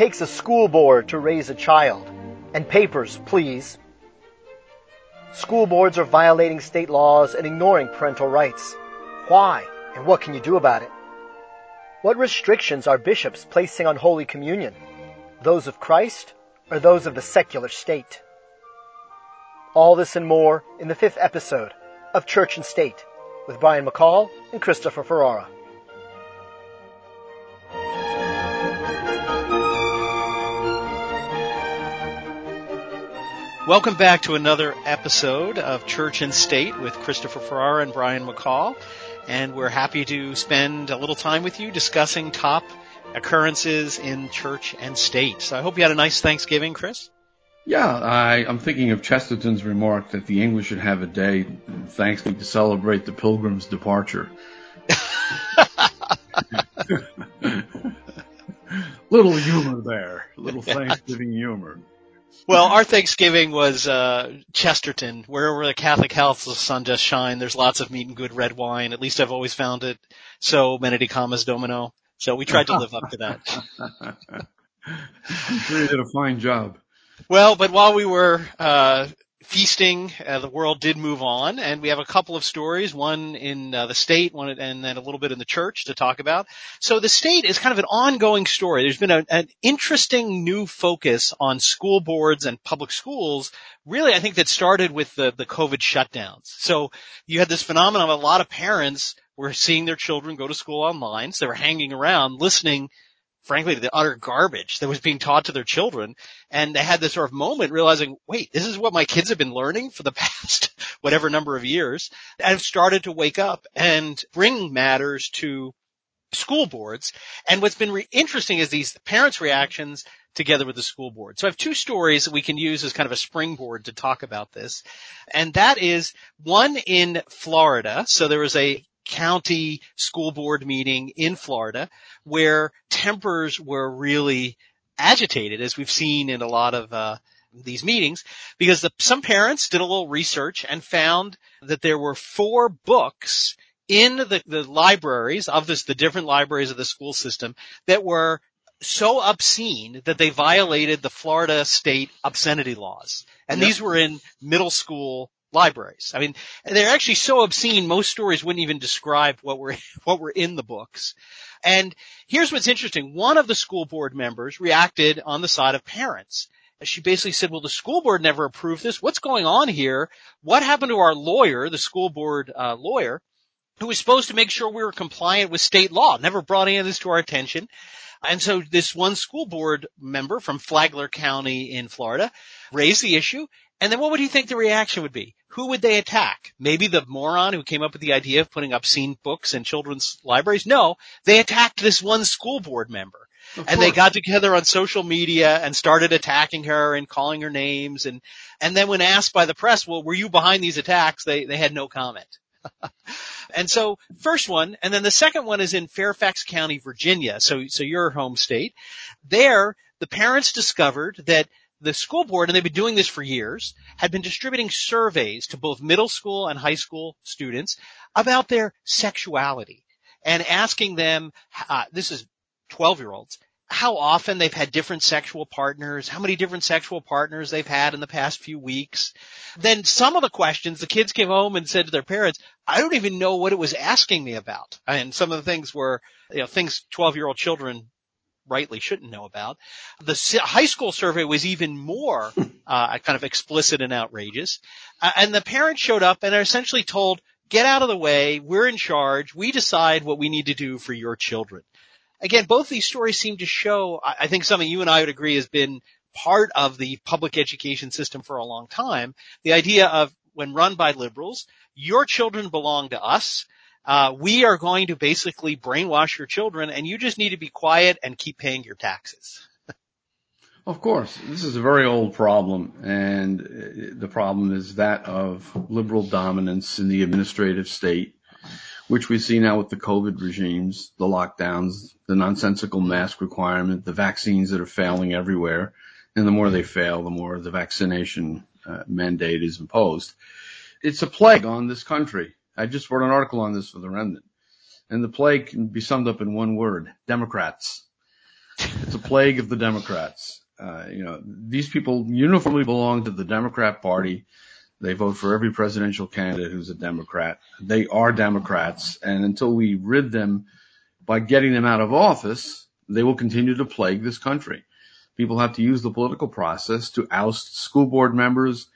takes a school board to raise a child. And papers, please. School boards are violating state laws and ignoring parental rights. Why? And what can you do about it? What restrictions are bishops placing on Holy Communion? Those of Christ or those of the secular state? All this and more in the fifth episode of Church and State with Brian McCall and Christopher Ferrara. Welcome back to another episode of Church and State with Christopher Ferrara and Brian McCall. And we're happy to spend a little time with you discussing top occurrences in church and state. So I hope you had a nice Thanksgiving, Chris. Yeah, I, am thinking of Chesterton's remark that the English should have a day Thanksgiving to celebrate the Pilgrim's departure. little humor there, little Thanksgiving humor. Well, our Thanksgiving was uh, Chesterton, wherever the Catholic health the sun does shine. There's lots of meat and good red wine. At least I've always found it. So Benedicamus Domino. So we tried to live up to that. I'm sure you did a fine job. Well, but while we were uh, feasting, uh, the world did move on, and we have a couple of stories, one in uh, the state, one and then a little bit in the church to talk about. So the state is kind of an ongoing story. There's been a, an interesting new focus on school boards and public schools. Really, I think that started with the the COVID shutdowns. So you had this phenomenon of a lot of parents were seeing their children go to school online, so they were hanging around listening frankly, to the utter garbage that was being taught to their children. And they had this sort of moment realizing, wait, this is what my kids have been learning for the past whatever number of years. And have started to wake up and bring matters to school boards. And what's been re- interesting is these parents' reactions together with the school board. So I have two stories that we can use as kind of a springboard to talk about this. And that is one in Florida. So there was a county school board meeting in Florida where tempers were really agitated as we've seen in a lot of uh, these meetings because the, some parents did a little research and found that there were four books in the, the libraries of this, the different libraries of the school system that were so obscene that they violated the Florida state obscenity laws. And yep. these were in middle school libraries. I mean, they're actually so obscene, most stories wouldn't even describe what were, what were in the books. And here's what's interesting. One of the school board members reacted on the side of parents. She basically said, well, the school board never approved this. What's going on here? What happened to our lawyer, the school board uh, lawyer, who was supposed to make sure we were compliant with state law, never brought any of this to our attention. And so this one school board member from Flagler County in Florida raised the issue. And then what would you think the reaction would be? Who would they attack? Maybe the moron who came up with the idea of putting obscene books in children's libraries? No, they attacked this one school board member. Of and course. they got together on social media and started attacking her and calling her names and and then when asked by the press, well, were you behind these attacks? They they had no comment. and so first one, and then the second one is in Fairfax County, Virginia. So so your home state. There, the parents discovered that the school board, and they've been doing this for years, had been distributing surveys to both middle school and high school students about their sexuality and asking them, uh, this is 12 year olds, how often they've had different sexual partners, how many different sexual partners they've had in the past few weeks. Then some of the questions, the kids came home and said to their parents, I don't even know what it was asking me about. And some of the things were, you know, things 12 year old children rightly shouldn't know about. The high school survey was even more uh, kind of explicit and outrageous. Uh, and the parents showed up and are essentially told, get out of the way. We're in charge. We decide what we need to do for your children. Again, both these stories seem to show, I think something you and I would agree has been part of the public education system for a long time. The idea of when run by liberals, your children belong to us uh, we are going to basically brainwash your children and you just need to be quiet and keep paying your taxes. of course, this is a very old problem and the problem is that of liberal dominance in the administrative state, which we see now with the COVID regimes, the lockdowns, the nonsensical mask requirement, the vaccines that are failing everywhere. And the more they fail, the more the vaccination uh, mandate is imposed. It's a plague on this country I just wrote an article on this for the Remnant. And the plague can be summed up in one word, Democrats. It's a plague of the Democrats. Uh, you know, these people uniformly belong to the Democrat Party. They vote for every presidential candidate who's a Democrat. They are Democrats, and until we rid them by getting them out of office, they will continue to plague this country. People have to use the political process to oust school board members,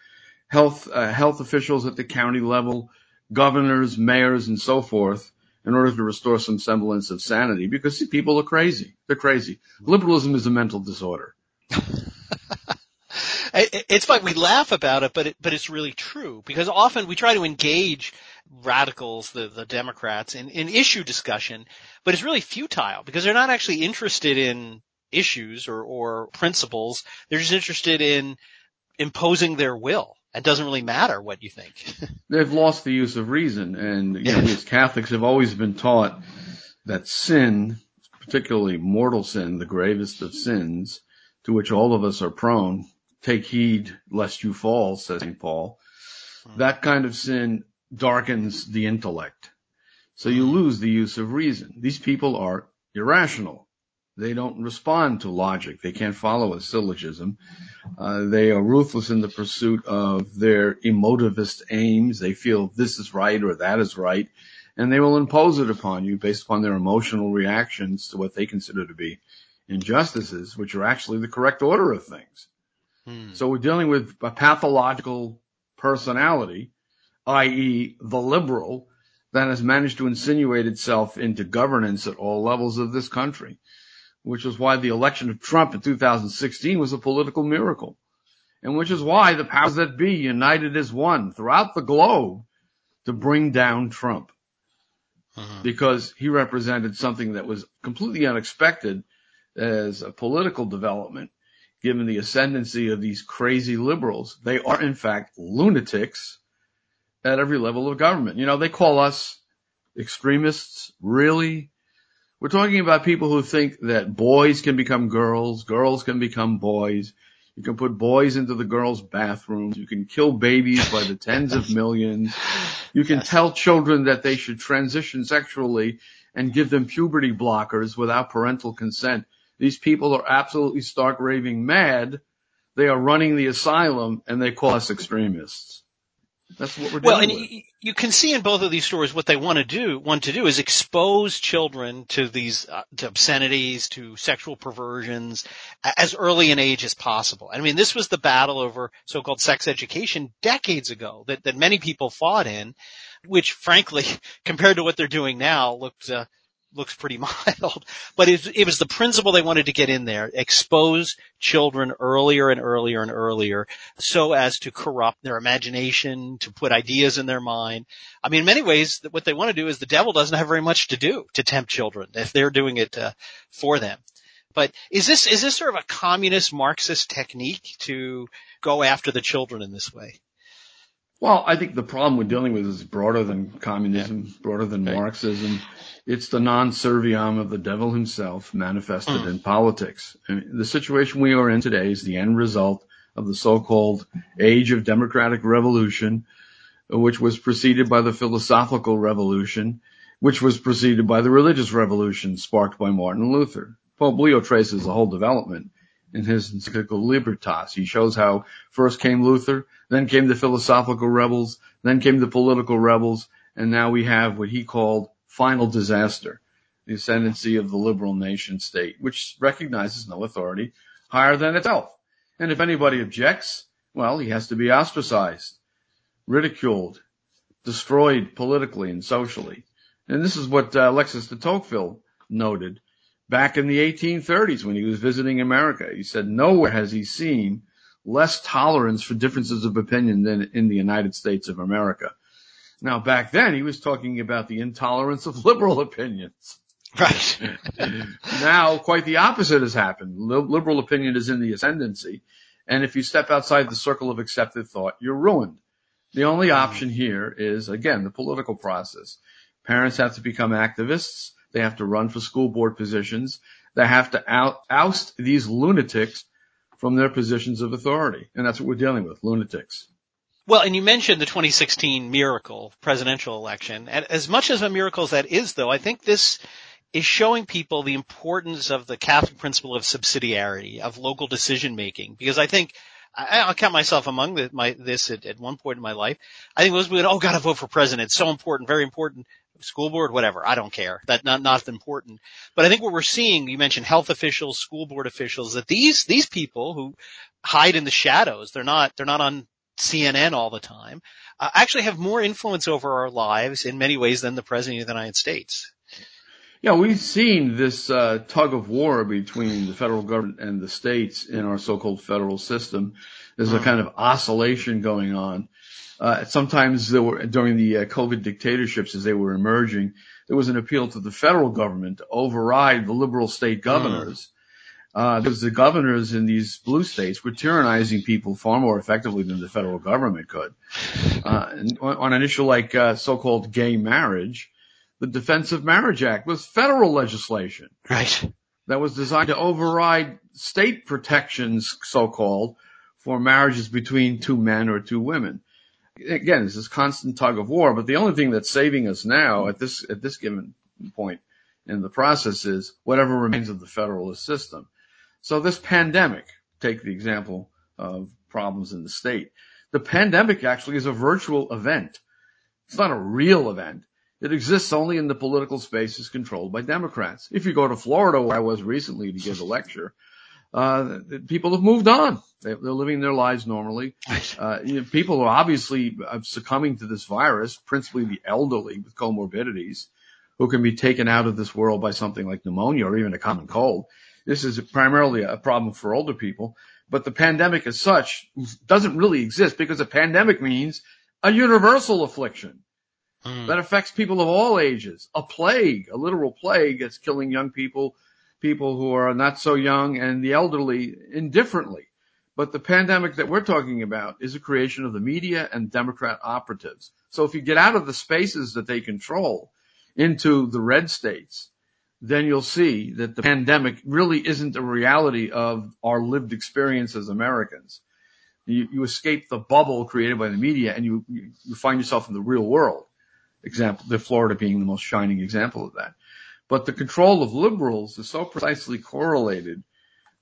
health uh, health officials at the county level, governors, mayors, and so forth, in order to restore some semblance of sanity. Because see, people are crazy. They're crazy. Liberalism is a mental disorder. it's like we laugh about it, but it, but it's really true because often we try to engage radicals, the, the Democrats in, in issue discussion, but it's really futile because they're not actually interested in issues or, or principles. They're just interested in imposing their will. It doesn't really matter what you think. They've lost the use of reason and you know, we as Catholics have always been taught that sin, particularly mortal sin, the gravest of sins, to which all of us are prone, take heed lest you fall, says St. Paul. Hmm. That kind of sin darkens the intellect. So you lose the use of reason. These people are irrational. They don't respond to logic. They can't follow a syllogism. Uh, they are ruthless in the pursuit of their emotivist aims. They feel this is right or that is right, and they will impose it upon you based upon their emotional reactions to what they consider to be injustices, which are actually the correct order of things. Hmm. So we're dealing with a pathological personality, i.e. the liberal, that has managed to insinuate itself into governance at all levels of this country, which is why the election of Trump in 2016 was a political miracle. And which is why the powers that be united as one throughout the globe to bring down Trump. Uh-huh. Because he represented something that was completely unexpected as a political development given the ascendancy of these crazy liberals. They are in fact lunatics at every level of government. You know, they call us extremists. Really? We're talking about people who think that boys can become girls, girls can become boys. You can put boys into the girls' bathrooms. You can kill babies by the tens of millions. You can yes. tell children that they should transition sexually and give them puberty blockers without parental consent. These people are absolutely stark raving mad. They are running the asylum and they call us extremists. That's what we're doing. Well, and with. you can see in both of these stories what they want to do. Want to do is expose children to these uh, to obscenities, to sexual perversions, as early an age as possible. I mean, this was the battle over so-called sex education decades ago that that many people fought in, which, frankly, compared to what they're doing now, looked uh, looks pretty mild, but it, it, was the principle they wanted to get in there, expose children earlier and earlier and earlier so as to corrupt their imagination, to put ideas in their mind. I mean, in many ways, what they want to do is the devil doesn't have very much to do to tempt children if they're doing it uh, for them. But is this, is this sort of a communist Marxist technique to go after the children in this way? Well, I think the problem we're dealing with is broader than communism, yeah. broader than right. Marxism. It's the non serviam of the devil himself manifested mm. in politics. I mean, the situation we are in today is the end result of the so-called age of democratic revolution, which was preceded by the philosophical revolution, which was preceded by the religious revolution sparked by Martin Luther. Pope Leo traces the whole development in his encyclical Libertas. He shows how first came Luther, then came the philosophical rebels, then came the political rebels, and now we have what he called final disaster, the ascendancy of the liberal nation state, which recognizes no authority higher than itself. And if anybody objects, well, he has to be ostracized, ridiculed, destroyed politically and socially. And this is what uh, Alexis de Tocqueville noted back in the 1830s when he was visiting America. He said nowhere has he seen less tolerance for differences of opinion than in the United States of America. Now back then he was talking about the intolerance of liberal opinions. Right. now quite the opposite has happened. Liberal opinion is in the ascendancy. And if you step outside the circle of accepted thought, you're ruined. The only option here is, again, the political process. Parents have to become activists. They have to run for school board positions. They have to oust these lunatics from their positions of authority. And that's what we're dealing with, lunatics. Well, and you mentioned the 2016 miracle presidential election. And as much as a miracle as that is, though, I think this is showing people the importance of the Catholic principle of subsidiarity, of local decision making, because I think I, will count myself among the, my, this at, at, one point in my life. I think most people would, oh, gotta vote for president. It's so important, very important. School board, whatever. I don't care. That not, not important. But I think what we're seeing, you mentioned health officials, school board officials, that these, these people who hide in the shadows, they're not, they're not on CNN all the time, uh, actually have more influence over our lives in many ways than the president of the United States. Yeah, we've seen this uh, tug of war between the federal government and the states in our so-called federal system. There's a hmm. kind of oscillation going on. Uh, sometimes there were, during the uh, COVID dictatorships as they were emerging, there was an appeal to the federal government to override the liberal state hmm. governors. Uh, because the governors in these blue states were tyrannizing people far more effectively than the federal government could. Uh, on an issue like uh, so-called gay marriage, the Defense of Marriage Act was federal legislation. Right. That was designed to override state protections, so-called, for marriages between two men or two women. Again, this is constant tug of war, but the only thing that's saving us now at this, at this given point in the process is whatever remains of the federalist system. So this pandemic, take the example of problems in the state. The pandemic actually is a virtual event. It's not a real event. It exists only in the political spaces controlled by Democrats. If you go to Florida, where I was recently to give a lecture, uh, people have moved on. They're living their lives normally. Uh, you know, people are obviously uh, succumbing to this virus, principally the elderly with comorbidities, who can be taken out of this world by something like pneumonia or even a common cold. This is primarily a problem for older people, but the pandemic as such doesn't really exist because a pandemic means a universal affliction mm. that affects people of all ages. A plague, a literal plague that's killing young people, people who are not so young and the elderly indifferently. But the pandemic that we're talking about is a creation of the media and Democrat operatives. So if you get out of the spaces that they control into the red states, then you'll see that the pandemic really isn't a reality of our lived experience as Americans. You, you escape the bubble created by the media and you, you find yourself in the real world example, the Florida being the most shining example of that. But the control of liberals is so precisely correlated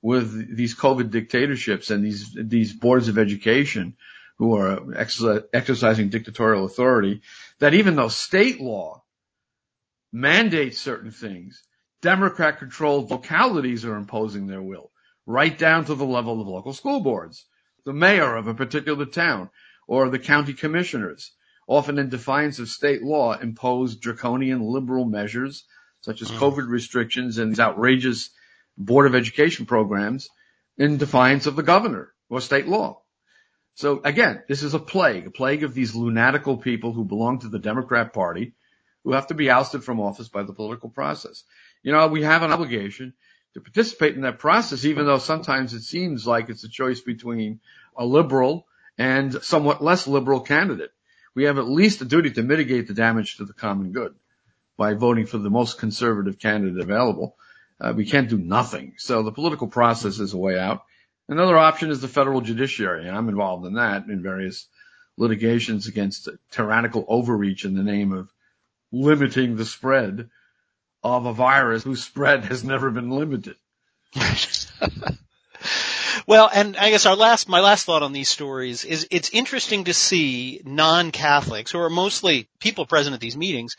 with these COVID dictatorships and these, these boards of education who are exercising dictatorial authority that even though state law mandates certain things, Democrat controlled localities are imposing their will right down to the level of local school boards, the mayor of a particular town or the county commissioners often in defiance of state law, impose draconian liberal measures such as mm. COVID restrictions and these outrageous Board of Education programs in defiance of the governor or state law. So again, this is a plague, a plague of these lunatical people who belong to the Democrat Party who have to be ousted from office by the political process. You know, we have an obligation to participate in that process, even though sometimes it seems like it's a choice between a liberal and somewhat less liberal candidate we have at least a duty to mitigate the damage to the common good by voting for the most conservative candidate available. Uh, we can't do nothing. So the political process is a way out. Another option is the federal judiciary, and I'm involved in that in various litigations against tyrannical overreach in the name of limiting the spread of a virus whose spread has never been limited. Well, and I guess our last, my last thought on these stories is it's interesting to see non-Catholics, who are mostly people present at these meetings,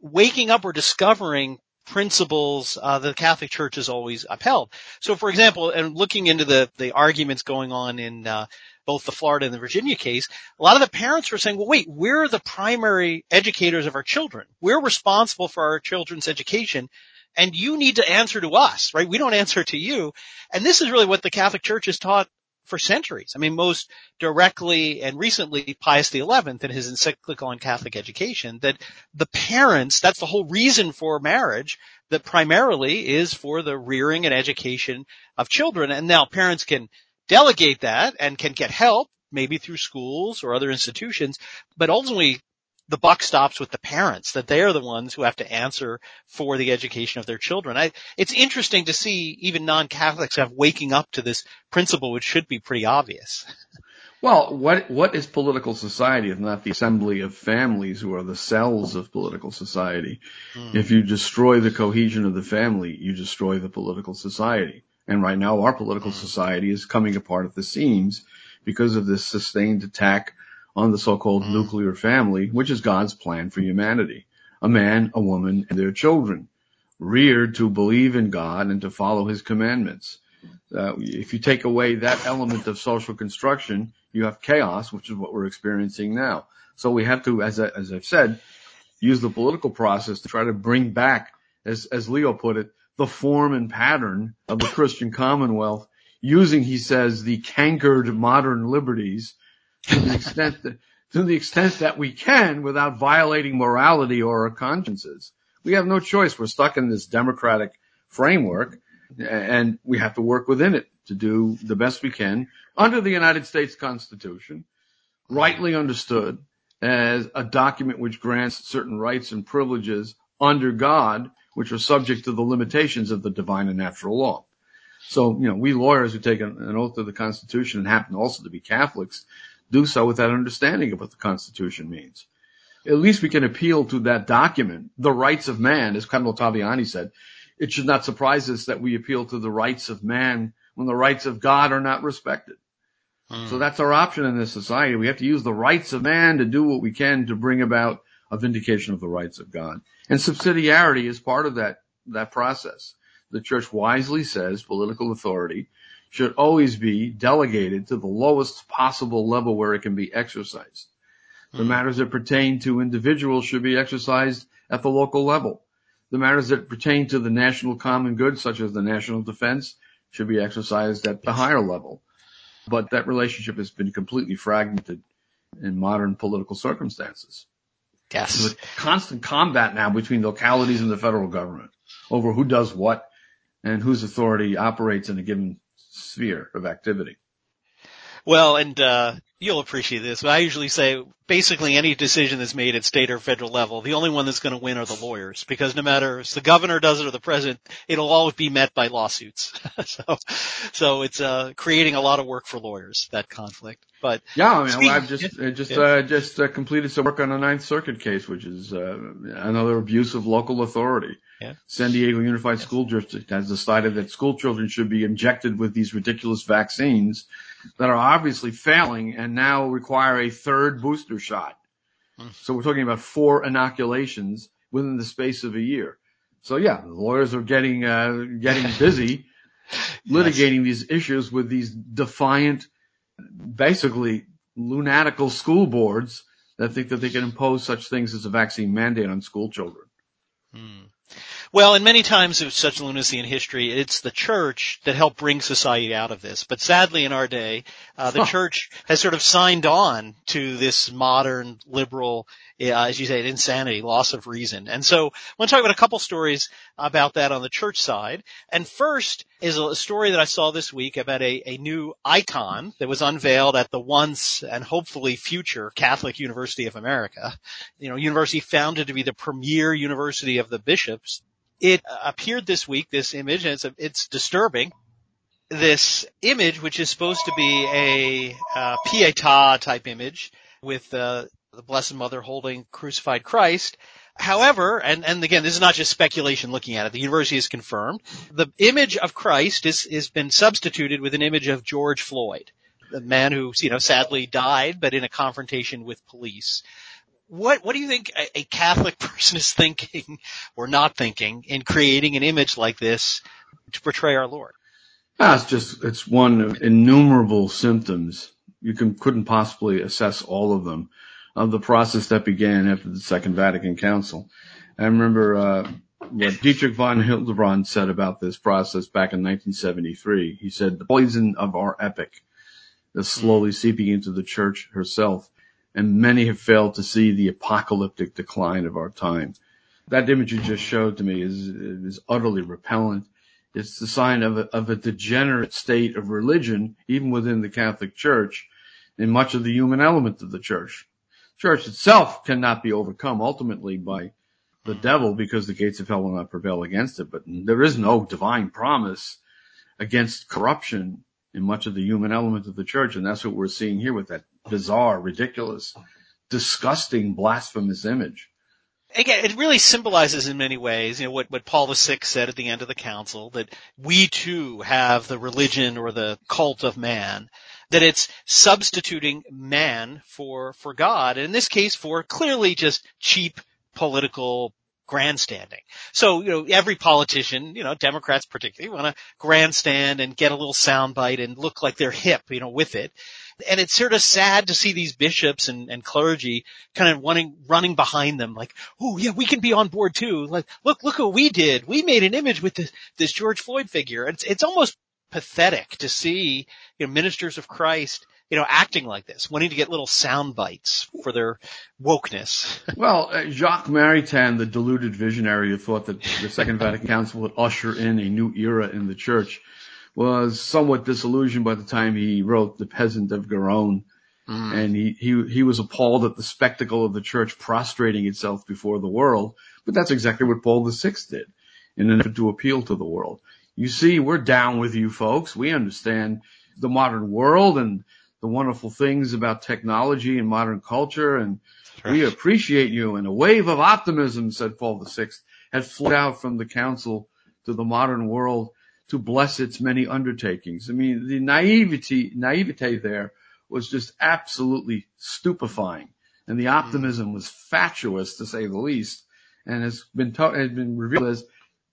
waking up or discovering principles uh, the Catholic Church has always upheld. So, for example, and looking into the the arguments going on in uh, both the Florida and the Virginia case, a lot of the parents were saying, "Well, wait, we're the primary educators of our children. We're responsible for our children's education." and you need to answer to us, right? We don't answer to you. And this is really what the Catholic Church has taught for centuries. I mean, most directly and recently Pius XI in his encyclical on Catholic education that the parents, that's the whole reason for marriage, that primarily is for the rearing and education of children. And now parents can delegate that and can get help maybe through schools or other institutions, but ultimately the buck stops with the parents, that they are the ones who have to answer for the education of their children. I, it's interesting to see even non-Catholics have waking up to this principle, which should be pretty obvious. Well, what what is political society if not the assembly of families who are the cells of political society? Mm. If you destroy the cohesion of the family, you destroy the political society. And right now our political mm. society is coming apart at the seams because of this sustained attack on the so-called mm. nuclear family, which is God's plan for humanity. A man, a woman, and their children, reared to believe in God and to follow his commandments. Uh, if you take away that element of social construction, you have chaos, which is what we're experiencing now. So we have to, as, I, as I've said, use the political process to try to bring back, as, as Leo put it, the form and pattern of the Christian Commonwealth using, he says, the cankered modern liberties to the extent that, to the extent that we can without violating morality or our consciences. We have no choice. We're stuck in this democratic framework and we have to work within it to do the best we can under the United States Constitution, rightly understood as a document which grants certain rights and privileges under God, which are subject to the limitations of the divine and natural law. So, you know, we lawyers who take an, an oath to the Constitution and happen also to be Catholics do so with that understanding of what the Constitution means. At least we can appeal to that document, the rights of man, as Cardinal Ottaviani said. It should not surprise us that we appeal to the rights of man when the rights of God are not respected. Hmm. So that's our option in this society. We have to use the rights of man to do what we can to bring about a vindication of the rights of God. And subsidiarity is part of that, that process. The church wisely says political authority should always be delegated to the lowest possible level where it can be exercised. The hmm. matters that pertain to individuals should be exercised at the local level. The matters that pertain to the national common good, such as the national defense, should be exercised at the higher level. But that relationship has been completely fragmented in modern political circumstances. Yes. There's a constant combat now between localities and the federal government over who does what and whose authority operates in a given sphere of activity. Well, and uh, you'll appreciate this, but I usually say basically any decision that's made at state or federal level, the only one that's going to win are the lawyers because no matter if the governor does it or the president, it'll always be met by lawsuits. so, so it's uh, creating a lot of work for lawyers that conflict. But yeah, I mean, speaking, I've just yeah, just yeah. Uh, just uh, completed some work on a Ninth Circuit case, which is uh, another abuse of local authority. Yeah. San Diego Unified School District has decided that school children should be injected with these ridiculous vaccines that are obviously failing and now require a third booster shot. Hmm. So we're talking about four inoculations within the space of a year. So yeah, the lawyers are getting uh, getting busy litigating yes. these issues with these defiant, basically lunatical school boards that think that they can impose such things as a vaccine mandate on school children. Hmm. Well, and many times of such lunacy in history, it's the church that helped bring society out of this. But sadly in our day, uh, the church has sort of signed on to this modern liberal, uh, as you say, insanity, loss of reason. And so I want to talk about a couple stories about that on the church side. And first is a story that I saw this week about a, a new icon that was unveiled at the once and hopefully future Catholic University of America. You know, university founded to be the premier university of the bishops it appeared this week, this image, and it's, it's disturbing. This image, which is supposed to be a uh, Pietà type image with uh, the Blessed Mother holding crucified Christ. However, and, and again, this is not just speculation looking at it. The university has confirmed the image of Christ is has been substituted with an image of George Floyd, the man who you know sadly died, but in a confrontation with police what what do you think a, a, Catholic person is thinking or not thinking in creating an image like this to portray our Lord? Ah, it's just it's one of innumerable symptoms. You can couldn't possibly assess all of them of the process that began after the Second Vatican Council. I remember uh, what Dietrich von Hildebrand said about this process back in 1973. He said the poison of our epoch is slowly seeping into the church herself and many have failed to see the apocalyptic decline of our time. That image you just showed to me is, is utterly repellent. It's the sign of a, of a degenerate state of religion, even within the Catholic Church, in much of the human element of the church. Church itself cannot be overcome ultimately by the devil because the gates of hell will not prevail against it, but there is no divine promise against corruption in much of the human element of the church. And that's what we're seeing here with that bizarre, ridiculous, disgusting, blasphemous image. Again, it really symbolizes in many ways, you know, what, what Paul VI said at the end of the council, that we too have the religion or the cult of man, that it's substituting man for, for God, and in this case for clearly just cheap political grandstanding. So, you know, every politician, you know, Democrats particularly want to grandstand and get a little soundbite and look like they're hip, you know, with it. And it's sort of sad to see these bishops and, and clergy kind of wanting, running behind them like, oh yeah, we can be on board too. Like, look, look what we did. We made an image with this, this George Floyd figure. It's, it's almost pathetic to see, you know, ministers of Christ you know, acting like this, wanting to get little sound bites for their wokeness. well, uh, Jacques Maritain, the deluded visionary who thought that the Second Vatican Council would usher in a new era in the church, was somewhat disillusioned by the time he wrote The Peasant of Garonne. Mm. And he, he, he was appalled at the spectacle of the church prostrating itself before the world. But that's exactly what Paul VI did in an effort to appeal to the world. You see, we're down with you folks. We understand the modern world and the wonderful things about technology and modern culture and right. we appreciate you. And a wave of optimism, said Paul VI, had flowed out from the council to the modern world to bless its many undertakings. I mean, the naivety, naivete there was just absolutely stupefying. And the optimism was fatuous to say the least and has been, to- has been revealed as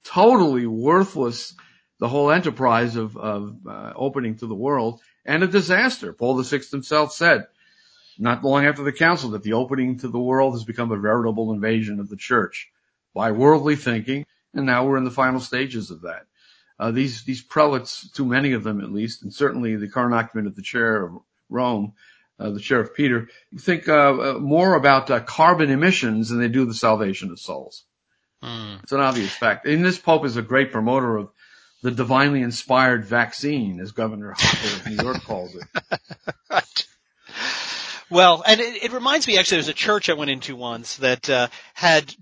totally worthless the whole enterprise of, of uh, opening to the world and a disaster. Paul VI himself said not long after the council that the opening to the world has become a veritable invasion of the church by worldly thinking, and now we're in the final stages of that. Uh, these these prelates, too many of them at least, and certainly the current occupant of the chair of Rome, uh, the chair of Peter, think uh, uh more about uh, carbon emissions than they do the salvation of souls. Mm. It's an obvious fact. And this pope is a great promoter of the divinely inspired vaccine, as Governor Hochul of New York calls it. right. Well, and it, it, reminds me actually, there's a church I went into once that uh, had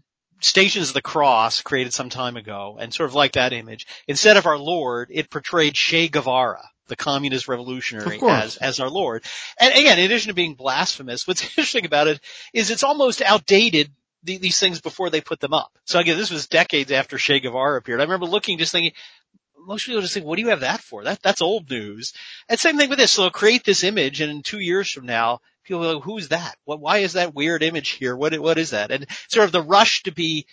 Stations of the Cross created some time ago, and sort of like that image. Instead of our Lord, it portrayed Che Guevara, the communist revolutionary, as as our Lord. And again, in addition to being blasphemous, what's interesting about it is it's almost outdated these things before they put them up. So again, this was decades after Che Guevara appeared. I remember looking, just thinking, most people just think, what do you have that for? That, that's old news. And same thing with this. So they'll create this image and in two years from now, people will go, who's that? What, why is that weird image here? What, what is that? And sort of the rush to be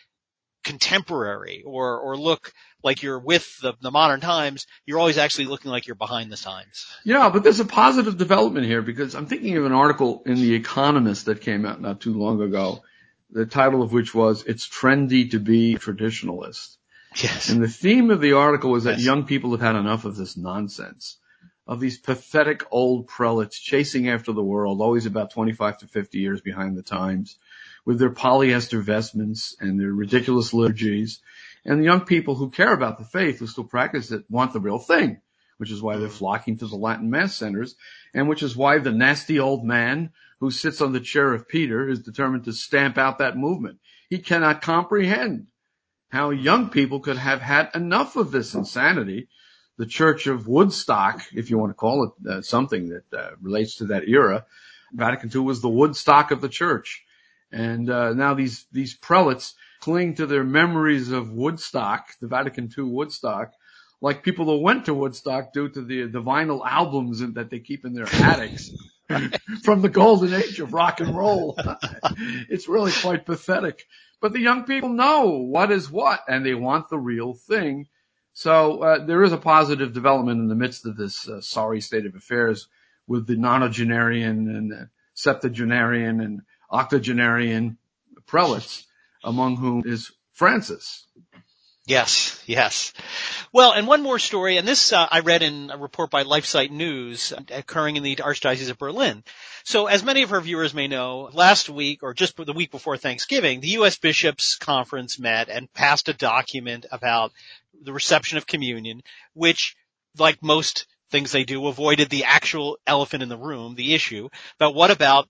contemporary or, or look like you're with the, the modern times, you're always actually looking like you're behind the times. Yeah, but there's a positive development here because I'm thinking of an article in The Economist that came out not too long ago, the title of which was, It's Trendy to Be Traditionalist. Yes. And the theme of the article was that yes. young people have had enough of this nonsense, of these pathetic old prelates chasing after the world, always about 25 to 50 years behind the times, with their polyester vestments and their ridiculous liturgies. And the young people who care about the faith, who still practice it, want the real thing, which is why they're mm-hmm. flocking to the Latin Mass centers, and which is why the nasty old man who sits on the chair of Peter is determined to stamp out that movement. He cannot comprehend how young people could have had enough of this insanity. The Church of Woodstock, if you want to call it uh, something that uh, relates to that era, Vatican II was the Woodstock of the church. And uh, now these these prelates cling to their memories of Woodstock, the Vatican II Woodstock, like people that went to Woodstock due to the the vinyl albums that they keep in their attics from the golden age of rock and roll. it's really quite pathetic. But the young people know what is what and they want the real thing. So uh, there is a positive development in the midst of this uh, sorry state of affairs with the nonagenarian and septuagenarian and octogenarian prelates, among whom is Francis. Yes, yes. Well, and one more story, and this uh, I read in a report by LifeSite News occurring in the Archdiocese of Berlin. So, as many of our viewers may know, last week or just the week before Thanksgiving, the U.S. Bishops Conference met and passed a document about the reception of communion, which, like most things they do, avoided the actual elephant in the room, the issue. But what about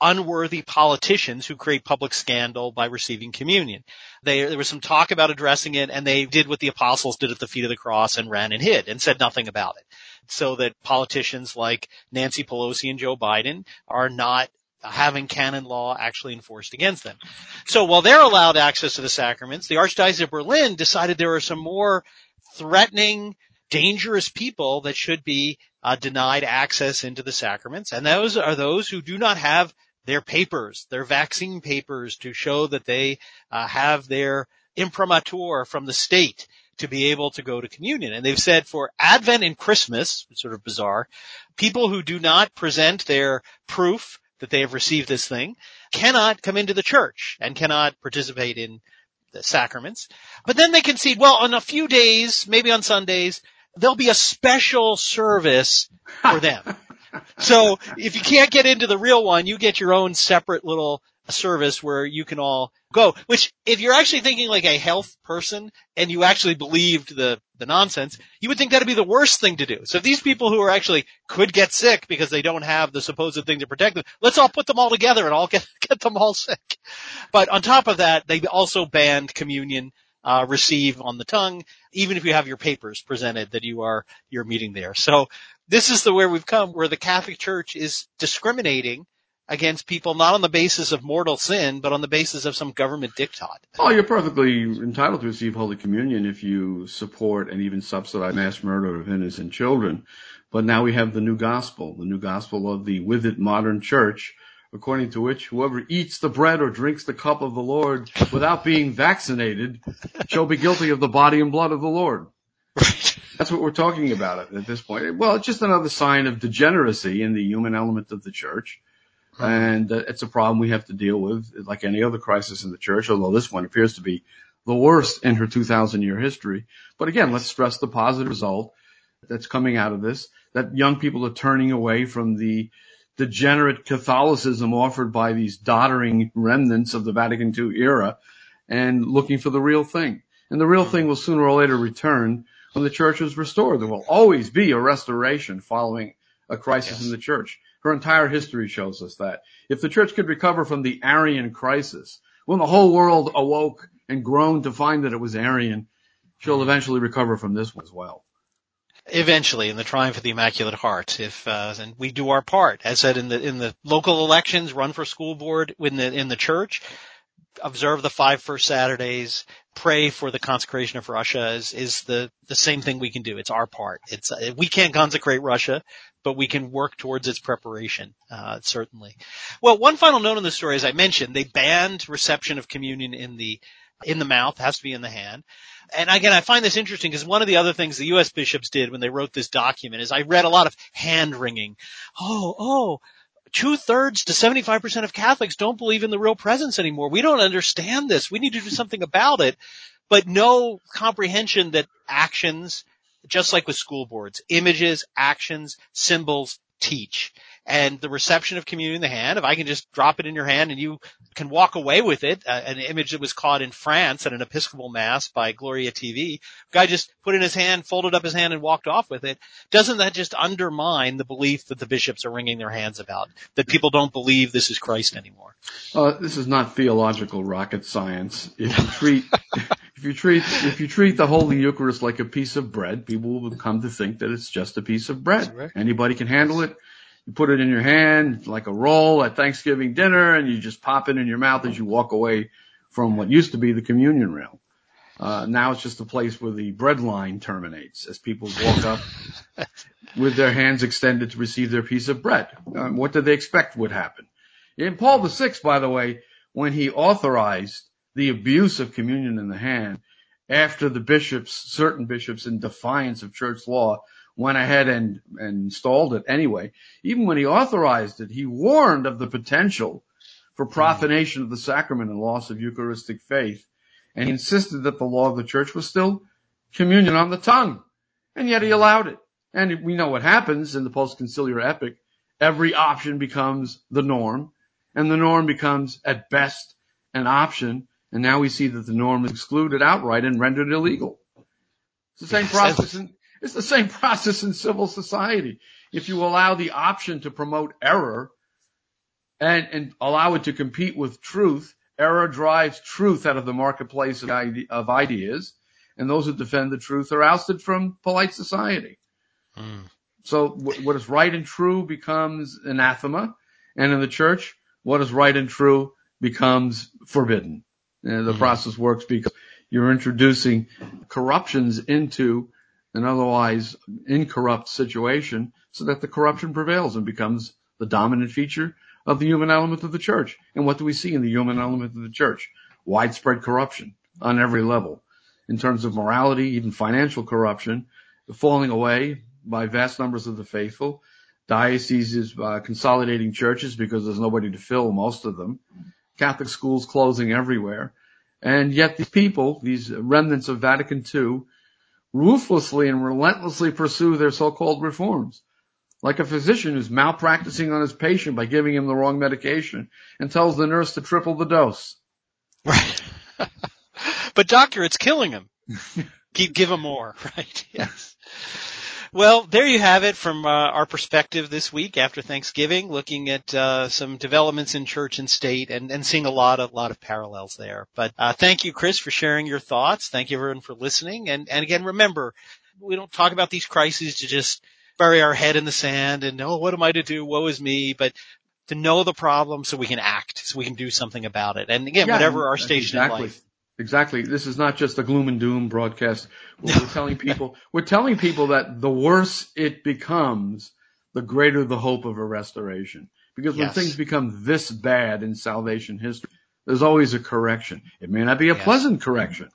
unworthy politicians who create public scandal by receiving communion. They, there was some talk about addressing it and they did what the apostles did at the feet of the cross and ran and hid and said nothing about it. so that politicians like Nancy Pelosi and Joe Biden are not having canon law actually enforced against them. So while they're allowed access to the sacraments, the Archdiocese of Berlin decided there are some more threatening, dangerous people that should be uh, denied access into the sacraments, and those are those who do not have their papers, their vaccine papers to show that they uh, have their imprimatur from the state to be able to go to communion. And they've said for Advent and Christmas, sort of bizarre, people who do not present their proof that they have received this thing cannot come into the church and cannot participate in the sacraments. But then they concede, well, on a few days, maybe on Sundays, there'll be a special service for them. so if you can't get into the real one, you get your own separate little service where you can all go, which if you're actually thinking like a health person and you actually believed the, the nonsense, you would think that'd be the worst thing to do. So if these people who are actually could get sick because they don't have the supposed thing to protect them, let's all put them all together and all get, get them all sick. But on top of that, they also banned communion uh, receive on the tongue, even if you have your papers presented that you are you're meeting there. So this is the where we've come, where the Catholic Church is discriminating against people not on the basis of mortal sin, but on the basis of some government diktat. Oh, you're perfectly entitled to receive Holy Communion if you support and even subsidize mass murder of innocent children. But now we have the new gospel, the new gospel of the with it modern church, according to which whoever eats the bread or drinks the cup of the Lord without being vaccinated shall be guilty of the body and blood of the Lord. Right. That's what we're talking about at this point. Well, it's just another sign of degeneracy in the human element of the church. And uh, it's a problem we have to deal with like any other crisis in the church, although this one appears to be the worst in her 2000 year history. But again, let's stress the positive result that's coming out of this, that young people are turning away from the degenerate Catholicism offered by these doddering remnants of the Vatican II era and looking for the real thing. And the real thing will sooner or later return when the church is restored. There will always be a restoration following a crisis yes. in the church. Her entire history shows us that. If the church could recover from the Arian crisis, when the whole world awoke and groaned to find that it was Arian, she'll eventually recover from this one as well. Eventually, in the triumph of the Immaculate Heart, if uh, and we do our part, as said in the in the local elections, run for school board in the in the church, observe the five first Saturdays, pray for the consecration of Russia is, is the, the same thing we can do. It's our part. It's, uh, we can't consecrate Russia, but we can work towards its preparation, uh, certainly. Well, one final note on the story, as I mentioned, they banned reception of communion in the, in the mouth, has to be in the hand. And again, I find this interesting because one of the other things the U.S. bishops did when they wrote this document is I read a lot of hand wringing. Oh, oh, two thirds to 75% of Catholics don't believe in the real presence anymore. We don't understand this. We need to do something about it. But no comprehension that actions, just like with school boards, images, actions, symbols teach and the reception of communion in the hand, if I can just drop it in your hand and you can walk away with it, uh, an image that was caught in France at an Episcopal Mass by Gloria TV, guy just put in his hand, folded up his hand and walked off with it. Doesn't that just undermine the belief that the bishops are wringing their hands about? That people don't believe this is Christ anymore? Uh, this is not theological rocket science. If you treat, if you treat, if you treat the Holy Eucharist like a piece of bread, people will come to think that it's just a piece of bread. Anybody can handle it you put it in your hand like a roll at Thanksgiving dinner and you just pop it in your mouth as you walk away from what used to be the communion rail. Uh, now it's just a place where the bread line terminates as people walk up with their hands extended to receive their piece of bread. Um, what did they expect would happen? In Paul VI, by the way, when he authorized the abuse of communion in the hand, after the bishops, certain bishops in defiance of church law, went ahead and, and installed it anyway. Even when he authorized it, he warned of the potential for hmm. profanation of the sacrament and loss of Eucharistic faith. And he insisted that the law of the church was still communion on the tongue. And yet he hmm. allowed it. And we know what happens in the post-conciliar epoch. Every option becomes the norm and the norm becomes at best an option. And now we see that the norm is excluded outright and rendered illegal. It's the same process in, it's the same process in civil society. If you allow the option to promote error and, and allow it to compete with truth, error drives truth out of the marketplace of, ide- of ideas, and those who defend the truth are ousted from polite society. Mm. So what is right and true becomes anathema, and in the church, what is right and true becomes forbidden. And the mm-hmm. process works because you're introducing corruptions into an otherwise incorrupt situation so that the corruption prevails and becomes the dominant feature of the human element of the church. And what do we see in the human element of the church? Widespread corruption on every level. In terms of morality, even financial corruption, falling away by vast numbers of the faithful. Dioceses uh, consolidating churches because there's nobody to fill most of them. Catholic schools closing everywhere. And yet these people, these remnants of Vatican II, ruthlessly and relentlessly pursue their so-called reforms. Like a physician who's malpracticing on his patient by giving him the wrong medication and tells the nurse to triple the dose. Right. but doctor, it's killing him. Keep, give him more, right? Yes. Well, there you have it from uh, our perspective this week after Thanksgiving, looking at uh, some developments in church and state and, and seeing a lot of lot of parallels there. But uh, thank you, Chris, for sharing your thoughts. Thank you, everyone, for listening. And and again, remember, we don't talk about these crises to just bury our head in the sand and oh, what am I to do? Woe is me. But to know the problem so we can act, so we can do something about it. And again, yeah, whatever our station exactly. in life. Exactly. This is not just a gloom and doom broadcast. We're telling people, we're telling people that the worse it becomes, the greater the hope of a restoration. Because when yes. things become this bad in salvation history, there's always a correction. It may not be a yes. pleasant correction.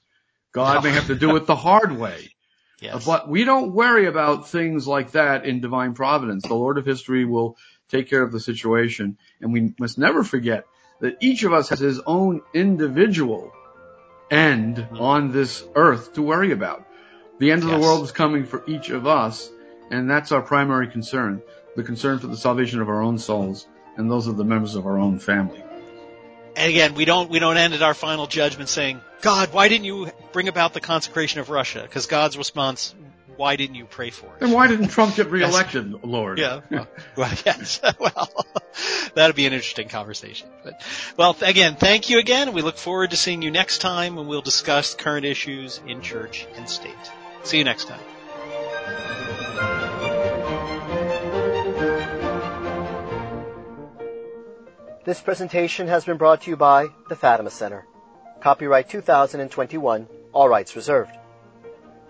God no. may have to do it the hard way. Yes. But we don't worry about things like that in divine providence. The Lord of history will take care of the situation. And we must never forget that each of us has his own individual end mm-hmm. on this earth to worry about. The end of yes. the world is coming for each of us, and that's our primary concern. The concern for the salvation of our own souls and those of the members of our own family. And again, we don't we don't end at our final judgment saying, God, why didn't you bring about the consecration of Russia? Because God's response why didn't you pray for it? And why didn't Trump get reelected, yes. Lord? Yeah. Well, well yes. well, that'd be an interesting conversation. But, well, again, thank you again. We look forward to seeing you next time when we'll discuss current issues in church and state. See you next time. This presentation has been brought to you by the Fatima Center. Copyright 2021, all rights reserved.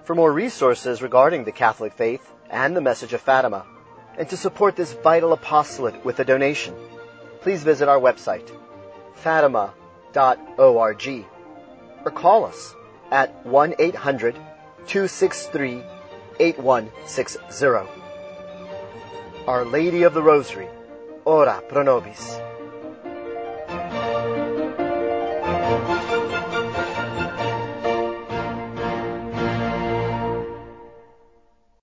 For more resources regarding the Catholic faith and the message of Fatima, and to support this vital apostolate with a donation, please visit our website, fatima.org, or call us at 1-800-263-8160. Our Lady of the Rosary, ora pro nobis.